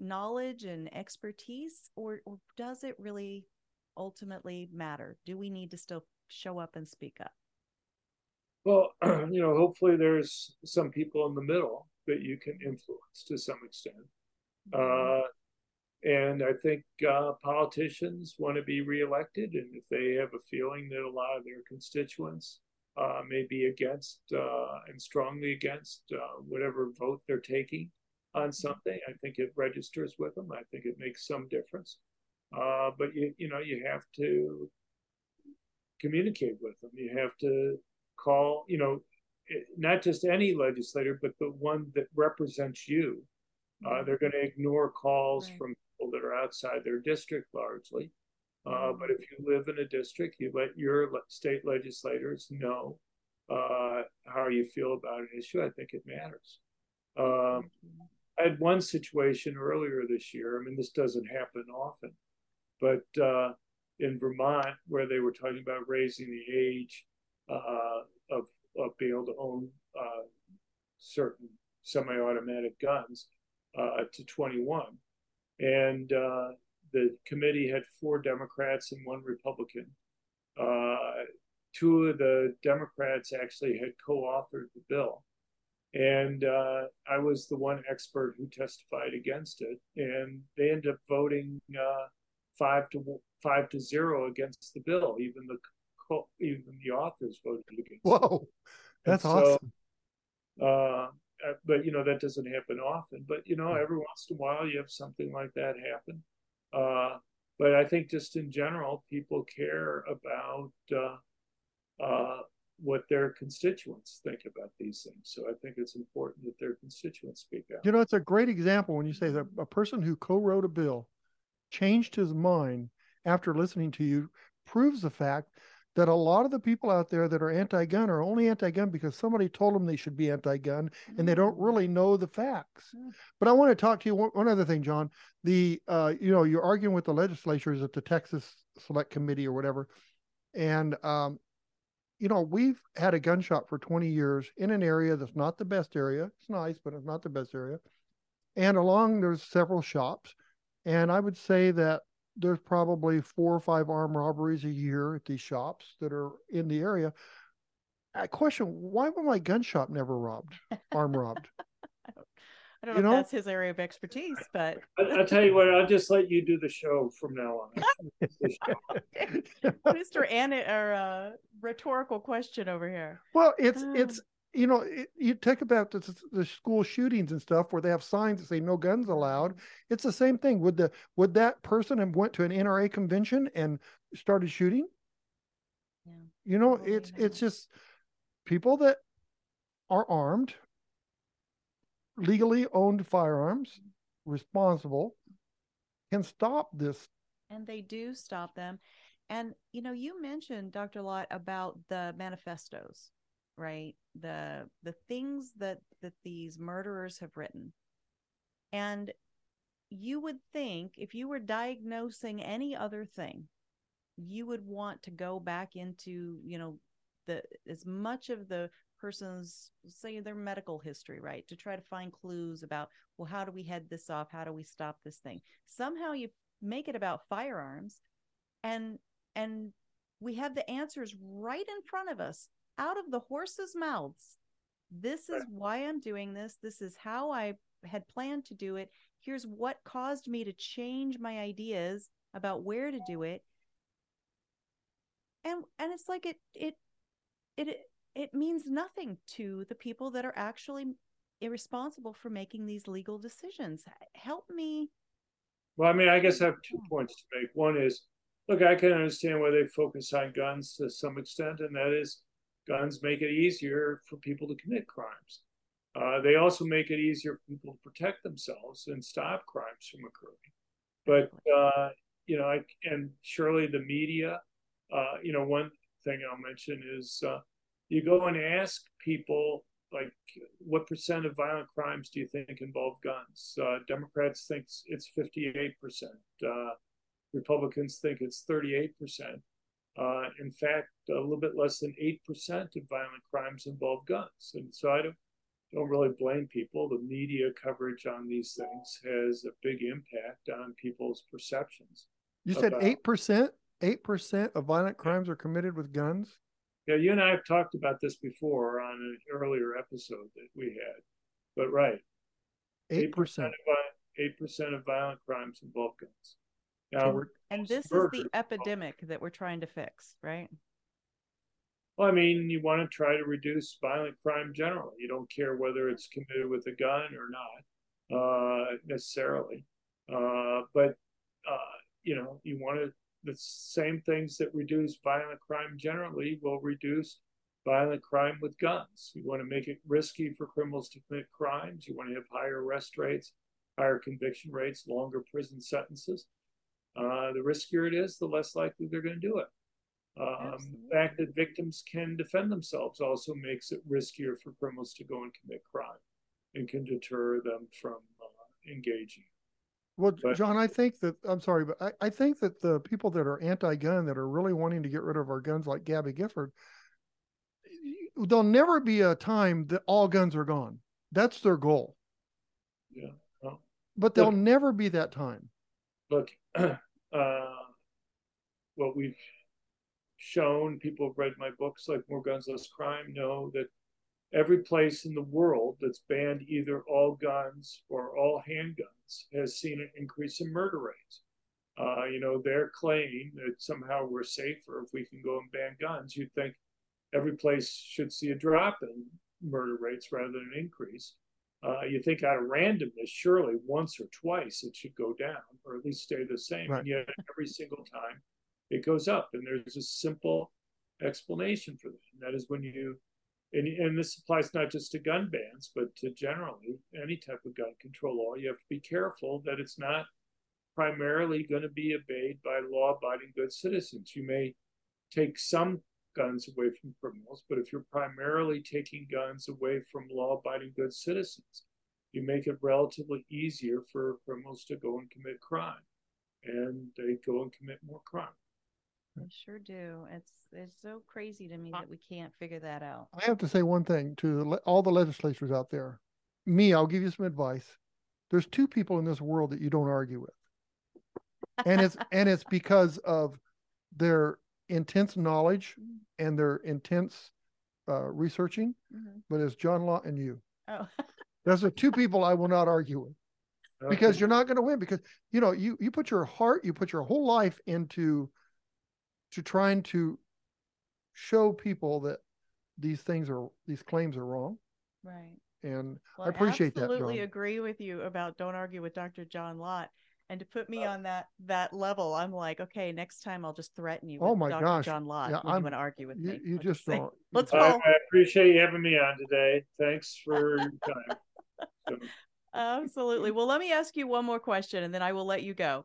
knowledge and expertise, or, or does it really ultimately matter? Do we need to still show up and speak up? Well, you know, hopefully there's some people in the middle that you can influence to some extent. Mm-hmm. Uh, and I think uh, politicians want to be reelected, and if they have a feeling that a lot of their constituents uh, may be against uh, and strongly against uh, whatever vote they're taking on something, I think it registers with them. I think it makes some difference. Uh, but you, you know, you have to communicate with them. You have to call, you know, not just any legislator, but the one that represents you. Uh, mm-hmm. they're going to ignore calls right. from people that are outside their district largely. Uh, mm-hmm. but if you live in a district, you let your state legislators know uh, how you feel about an issue. I think it matters. Um. I had one situation earlier this year. I mean, this doesn't happen often, but uh, in Vermont, where they were talking about raising the age uh, of, of being able to own uh, certain semi-automatic guns uh, to 21, and uh, the committee had four Democrats and one Republican. Uh, two of the Democrats actually had co-authored the bill, and uh, I was the one expert who testified against it, and they ended up voting five to five to zero against the bill. Even the even the authors voted against. Whoa, that's so, awesome. Uh, but you know that doesn't happen often. But you know, hmm. every once in a while you have something like that happen. Uh, but I think just in general, people care about uh, uh, what their constituents think about these things. So I think it's important that their constituents speak out. You know, it's a great example when you say that a person who co-wrote a bill changed his mind after listening to you proves the fact that a lot of the people out there that are anti-gun are only anti-gun because somebody told them they should be anti-gun and they don't mm. really know the facts mm. but i want to talk to you one, one other thing john the uh, you know you're arguing with the legislatures at the texas select committee or whatever and um, you know we've had a gun shop for 20 years in an area that's not the best area it's nice but it's not the best area and along there's several shops and i would say that there's probably four or five armed robberies a year at these shops that are in the area. I question why was my gun shop never robbed, arm robbed? I don't know, you know if that's his area of expertise, but I, will tell you what, I'll just let you do the show from now on. Mr. Anna or uh, rhetorical question over here. Well, it's um, it's you know, it, you talk about the, the, school shootings and stuff where they have signs that say no guns allowed. It's the same thing. Would the would that person have went to an NRA convention and started shooting? Yeah. You know, it's it's just people that are armed, legally owned firearms, responsible, can stop this. And they do stop them. And you know, you mentioned, Dr. Lott, about the manifestos right? The the things that that these murderers have written. And you would think if you were diagnosing any other thing you would want to go back into you know the as much of the person's say their medical history right? To try to find clues about well how do we head this off? How do we stop this thing? Somehow you make it about firearms and and we have the answers right in front of us out of the horses' mouths. This is why I'm doing this. This is how I had planned to do it. Here's what caused me to change my ideas about where to do it. And and it's like it it it it means nothing to the people that are actually irresponsible for making these legal decisions. Help me. Well, I mean, I guess I have two hmm. points to make. One is, look, I can understand why they focus on guns to some extent, and that is guns make it easier for people to commit crimes. Uh, they also make it easier for people to protect themselves and stop crimes from occurring. But uh, you know, I, and surely the media. Uh, you know, one thing I'll mention is uh, you go and ask people like, what percent of violent crimes do you think involve guns? Uh, Democrats think it's 58 percent. Uh, Republicans think it's 38%. Uh, in fact, a little bit less than 8% of violent crimes involve guns. And so I don't, don't really blame people. The media coverage on these things has a big impact on people's perceptions. You said eight percent. Eight percent of violent crimes are committed with guns. Yeah, you and I have talked about this before on an earlier episode that we had. But right, eight percent. Eight percent of violent crimes involve guns. Now, and, and this is the epidemic that we're trying to fix, right? Well, I mean, you want to try to reduce violent crime generally. You don't care whether it's committed with a gun or not, uh, necessarily. Uh, but uh, you know, you want to the same things that reduce violent crime generally will reduce violent crime with guns. You want to make it risky for criminals to commit crimes. You want to have higher arrest rates, higher conviction rates, longer prison sentences. Uh, the riskier it is, the less likely they're going to do it. Um, the fact that victims can defend themselves also makes it riskier for criminals to go and commit crime and can deter them from uh, engaging. Well, but, John, I think that I'm sorry, but I, I think that the people that are anti-gun that are really wanting to get rid of our guns, like Gabby Giffords, there'll never be a time that all guns are gone. That's their goal. Yeah. Well, but there'll look, never be that time. Look, uh, what we've shown, people have read my books like More Guns, Less Crime, know that every place in the world that's banned either all guns or all handguns has seen an increase in murder rates. Uh, you know, their claim that somehow we're safer if we can go and ban guns, you'd think every place should see a drop in murder rates rather than an increase. Uh, you think out of randomness, surely once or twice it should go down or at least stay the same. Right. And yet every single time it goes up. And there's a simple explanation for that. And that is when you, and, and this applies not just to gun bans, but to generally any type of gun control law, you have to be careful that it's not primarily going to be obeyed by law abiding good citizens. You may take some guns away from criminals, but if you're primarily taking guns away from law abiding good citizens, you make it relatively easier for criminals to go and commit crime. And they go and commit more crime. I sure do. It's it's so crazy to me that we can't figure that out. I have to say one thing to all the legislators out there. Me, I'll give you some advice. There's two people in this world that you don't argue with, and it's and it's because of their intense knowledge and their intense uh, researching. Mm-hmm. But it's John Lott and you. Oh, those are two people I will not argue with because you're not going to win because you know you you put your heart you put your whole life into to trying to show people that these things are these claims are wrong. Right. And well, I appreciate that. I absolutely that. Absolutely agree with you about don't argue with Dr. John Lott. And to put me uh, on that that level, I'm like, okay, next time I'll just threaten you. oh my Dr. gosh, John Lott, yeah, when you want to argue with you, me. You just don't. Let's I, I, appreciate you having me on today. Thanks for your time. So. Absolutely. Well, let me ask you one more question, and then I will let you go.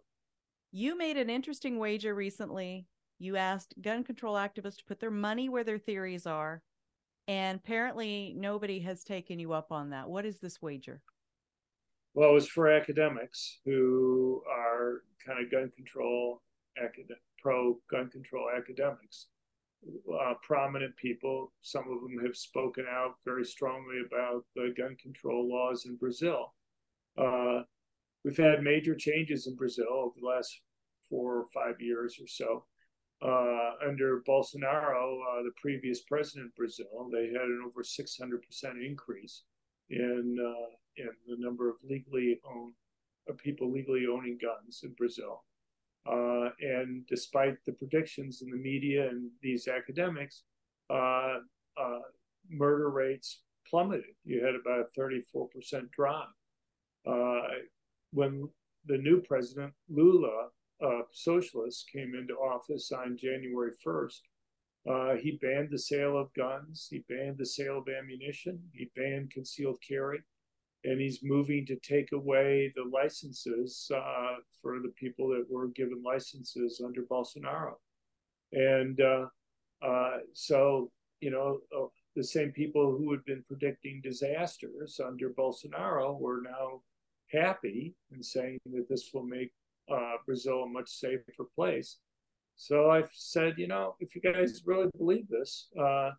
You made an interesting wager recently you asked gun control activists to put their money where their theories are. And apparently, nobody has taken you up on that. What is this wager? Well, it was for academics who are kind of gun control, academic, pro gun control academics, uh, prominent people. Some of them have spoken out very strongly about the gun control laws in Brazil. Uh, we've had major changes in Brazil over the last four or five years or so uh, under Bolsonaro, uh, the previous president of Brazil, they had an over 600% increase in uh, in the number of legally owned of people legally owning guns in Brazil. Uh, and despite the predictions in the media and these academics, uh, uh, murder rates plummeted. You had about a 34% drop. when the new president, Lula, uh, socialists came into office on January 1st, uh, he banned the sale of guns, he banned the sale of ammunition, he banned concealed carry, and he's moving to take away the licenses uh, for the people that were given licenses under Bolsonaro. And uh, uh, so, you know, uh, the same people who had been predicting disasters under Bolsonaro were now happy and saying that this will make uh, Brazil a much safer place. So I've said, you know, if you guys really believe this, uh,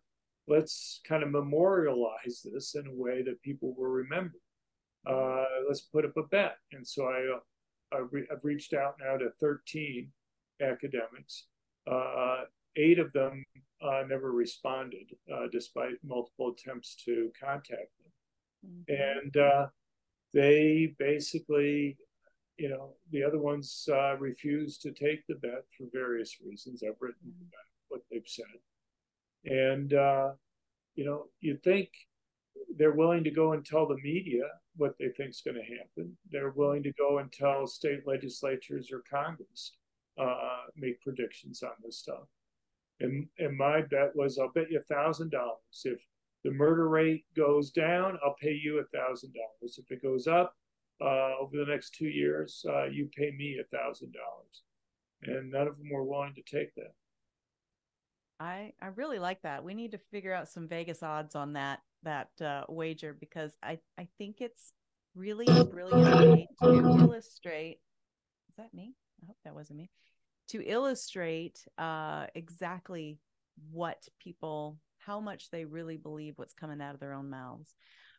let's kind of memorialize this in a way that people will remember. Uh, let's put up a bet. And so I, uh, I've reached out now to 13 academics. Uh, eight of them uh, never responded, uh, despite multiple attempts to contact them. Mm-hmm. And uh, they basically, you know, the other ones uh, refused to take the bet for various reasons. I've written mm-hmm. what they've said. And, uh, you know, you'd think they're willing to go and tell the media what they think is going to happen. They're willing to go and tell state legislatures or Congress, uh, make predictions on this stuff. And, and my bet was I'll bet you a thousand dollars. If the murder rate goes down, I'll pay you a thousand dollars. If it goes up uh, over the next two years, uh, you pay me a thousand dollars. And none of them were willing to take that. I I really like that. We need to figure out some Vegas odds on that that uh, wager because I I think it's really a brilliant way to illustrate. Is that me? I hope that wasn't me to illustrate uh, exactly what people, how much they really believe what's coming out of their own mouths.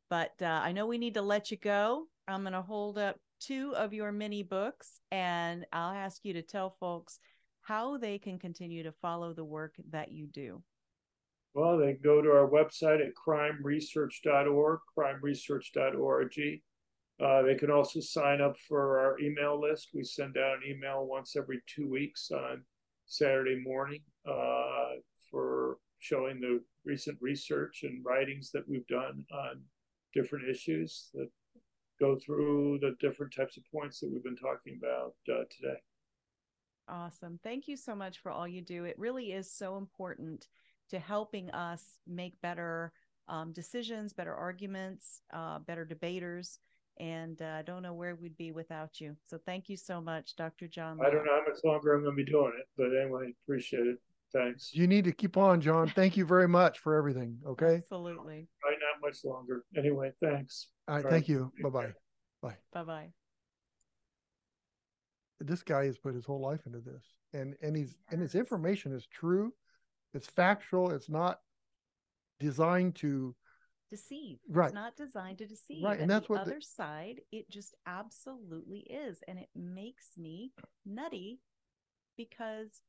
But uh, I know we need to let you go. I'm going to hold up two of your mini books and I'll ask you to tell folks how they can continue to follow the work that you do. Well, they go to our website at crimeresearch.org, crimeresearch.org. Uh, they can also sign up for our email list. We send out an email once every two weeks on Saturday morning uh, for showing the recent research and writings that we've done on different issues that go through the different types of points that we've been talking about uh, today. Awesome. Thank you so much for all you do. It really is so important to helping us make better um, decisions, better arguments, uh, better debaters and uh, I don't know where we'd be without you. So thank you so much, Dr. John. I don't know how much longer I'm going to be doing it, but anyway, appreciate it. Thanks. You need to keep on, John. Thank you very much for everything. Okay. Absolutely. Right, not much longer. Anyway, thanks. All right. All thank right. you. Bye bye. Bye. Bye bye. This guy has put his whole life into this, and and he's yes. and his information is true. It's factual. It's not designed to deceive. Right. It's not designed to deceive. Right. And, and that's the what other the... side, it just absolutely is. And it makes me nutty because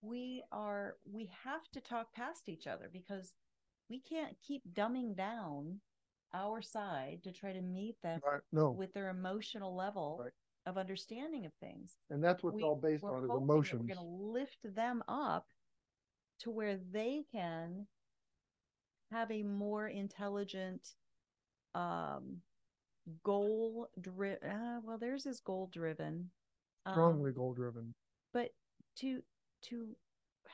we are we have to talk past each other because we can't keep dumbing down our side to try to meet them right. no. with their emotional level right. of understanding of things. And that's what's we, all based on is emotions. We're going to lift them up to where they can have a more intelligent um goal driven uh, well theirs is goal driven strongly um, goal driven but to to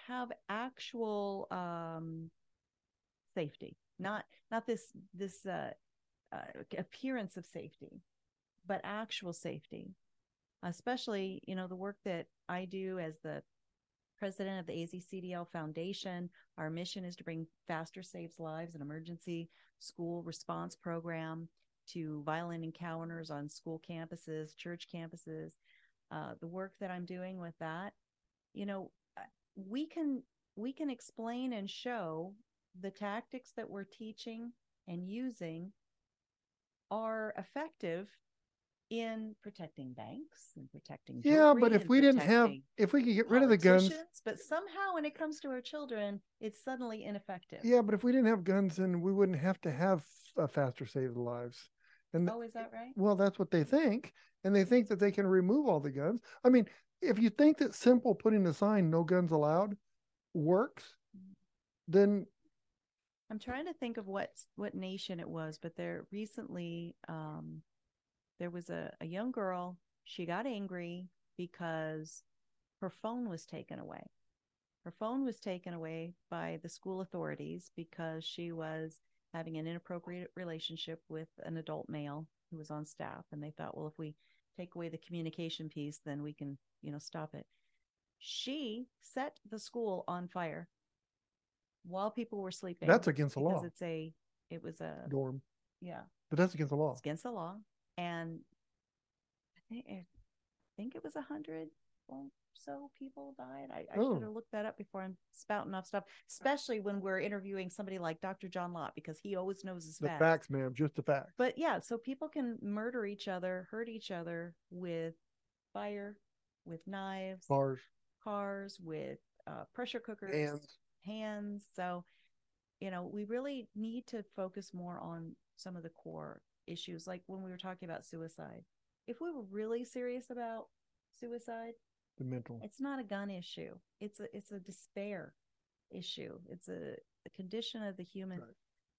have actual um safety not not this this uh, uh appearance of safety but actual safety. Especially you know the work that i do as the president of the AZCDL Foundation. Our mission is to bring Faster Saves Lives, an emergency school response program to violent encounters on school campuses, church campuses. Uh, the work that I'm doing with that, you know, uh, we can we can explain and show the tactics that we're teaching and using are effective in protecting banks and protecting yeah but if we didn't have if we could get rid of the guns but somehow when it comes to our children it's suddenly ineffective. Yeah but if we didn't have guns then we wouldn't have to have a faster save the lives. And oh is that right? well that's what they think and they think that they can remove all the guns. I mean if you think that simple putting a sign no guns allowed works then i'm trying to think of what what nation it was but there recently um there was a, a young girl. She got angry because her phone was taken away. Her phone was taken away by the school authorities because she was having an inappropriate relationship with an adult male who was on staff. And they thought, well, if we take away the communication piece, then we can, you know, stop it. She set the school on fire while people were sleeping. That's against the law. It's a, it was a dorm. Yeah. But that's against the law. It's against the law and I think think it was a hundred or so people died. I, I should have looked that up before I'm spouting off stuff, especially when we're interviewing somebody like Dr. John Lott because he always knows his The facts. facts, ma'am, just the facts. But yeah, so people can murder each other, hurt each other with fire, with knives, Bars, cars, with uh, pressure cookers, hands. hands. So, you know, we really need to focus more on some of the core issues, like when we were talking about suicide. If we were really serious about suicide, the mental. it's not a gun issue. It's a it's a despair issue. It's a, a condition of the human Right.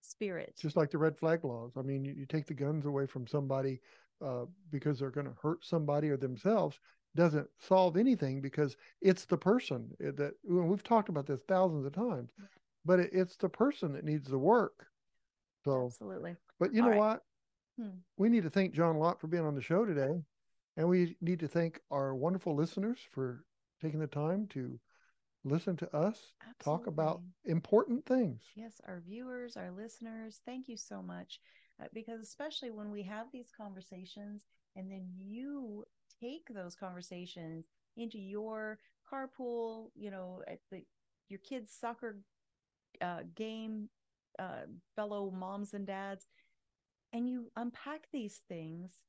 spirit. Just like the red flag laws. I mean, you, you take the guns away from somebody uh, because they're going to hurt somebody or themselves doesn't solve anything because it's the person eh, that we've talked about this thousands of times, but it, it's the person that needs the work. So, Absolutely. but you All know right. what? Hmm. We need to thank John Lott for being on the show today. And we need to thank our wonderful listeners for taking the time to listen to us talk about important things. Yes, our viewers, our listeners, thank you so much. Uh, because especially when we have these conversations and then you take those conversations into your carpool, you know, at the your kids' soccer uh, game, uh, fellow moms and dads, and you unpack these things,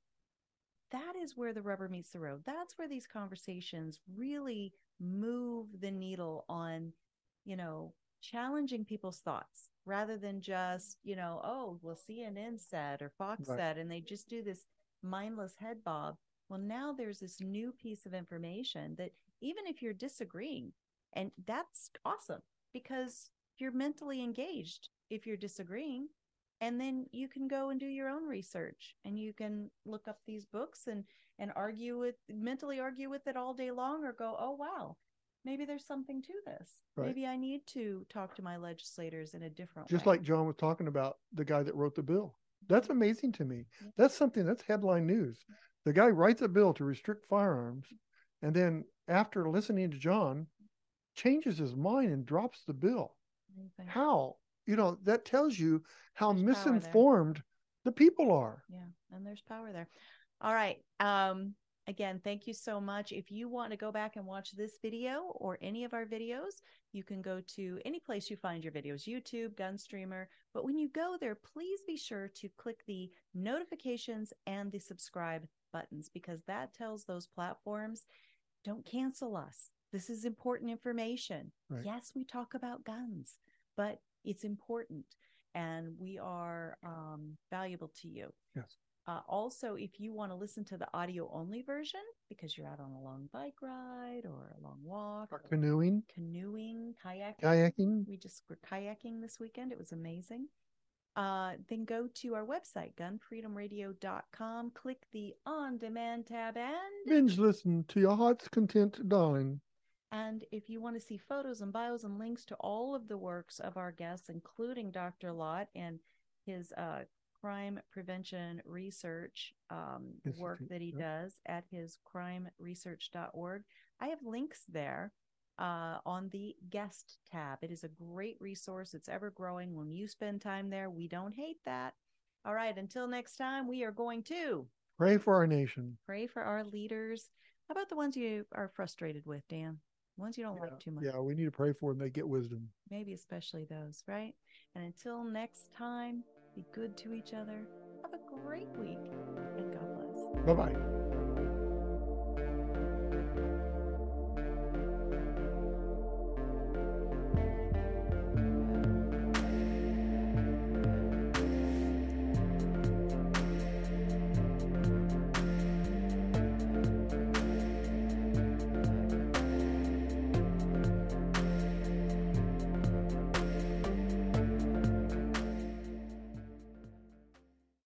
that is where the rubber meets the road. That's where these conversations really move the needle on, you know, challenging people's thoughts rather than just, you know, oh, well, CNN said or Fox Right. said, and they just do this mindless head bob. Well, now there's this new piece of information that even if you're disagreeing, and that's awesome because you're mentally engaged if you're disagreeing and then you can go and do your own research and you can look up these books and and argue with mentally argue with it all day long or go oh wow maybe there's something to this Right. maybe i need to talk to my legislators in a different Just way like John was talking about the guy that wrote the bill. Mm-hmm. That's amazing to me. Mm-hmm. That's something that's headline news. The guy writes a bill to restrict firearms and then after listening to John changes his mind and drops the bill. How? You know, that tells you how There's misinformed the people are. yeah and there's power there. All right um again thank you so much. If you want to go back and watch this video or any of our videos you can go to any place you find your videos youtube gunstreamer. But when you go there please be sure to click the notifications and the subscribe buttons because that tells those platforms don't cancel us. This is important information. Right. yes we talk about guns but it's important and we are um, valuable to you Yes. uh, also, if you want to listen to the audio only version because you're out on a long bike ride or a long walk, Or canoeing, canoeing, kayaking. kayaking. We just were kayaking this weekend. It was amazing. Uh, then go to our website, gunfreedomradio.com, click the on demand tab, and Binge listen to your heart's content, darling. And if you want to see photos and bios and links to all of the works of our guests, including Dr. Lott and his uh, crime prevention research um, work that he does at his crimeresearch.org, I have links there uh, on the guest tab. It is a great resource. It's ever growing. When you spend time there, we don't hate that. All right, until next time, we are going to Pray for our nation. pray for our leaders. How about the ones you are frustrated with, Dan? Ones you don't Yeah, like too much. Yeah, we need to pray for them. They get wisdom. Maybe especially those, right? And until next time, be good to each other. Have a great week and God bless. Bye bye.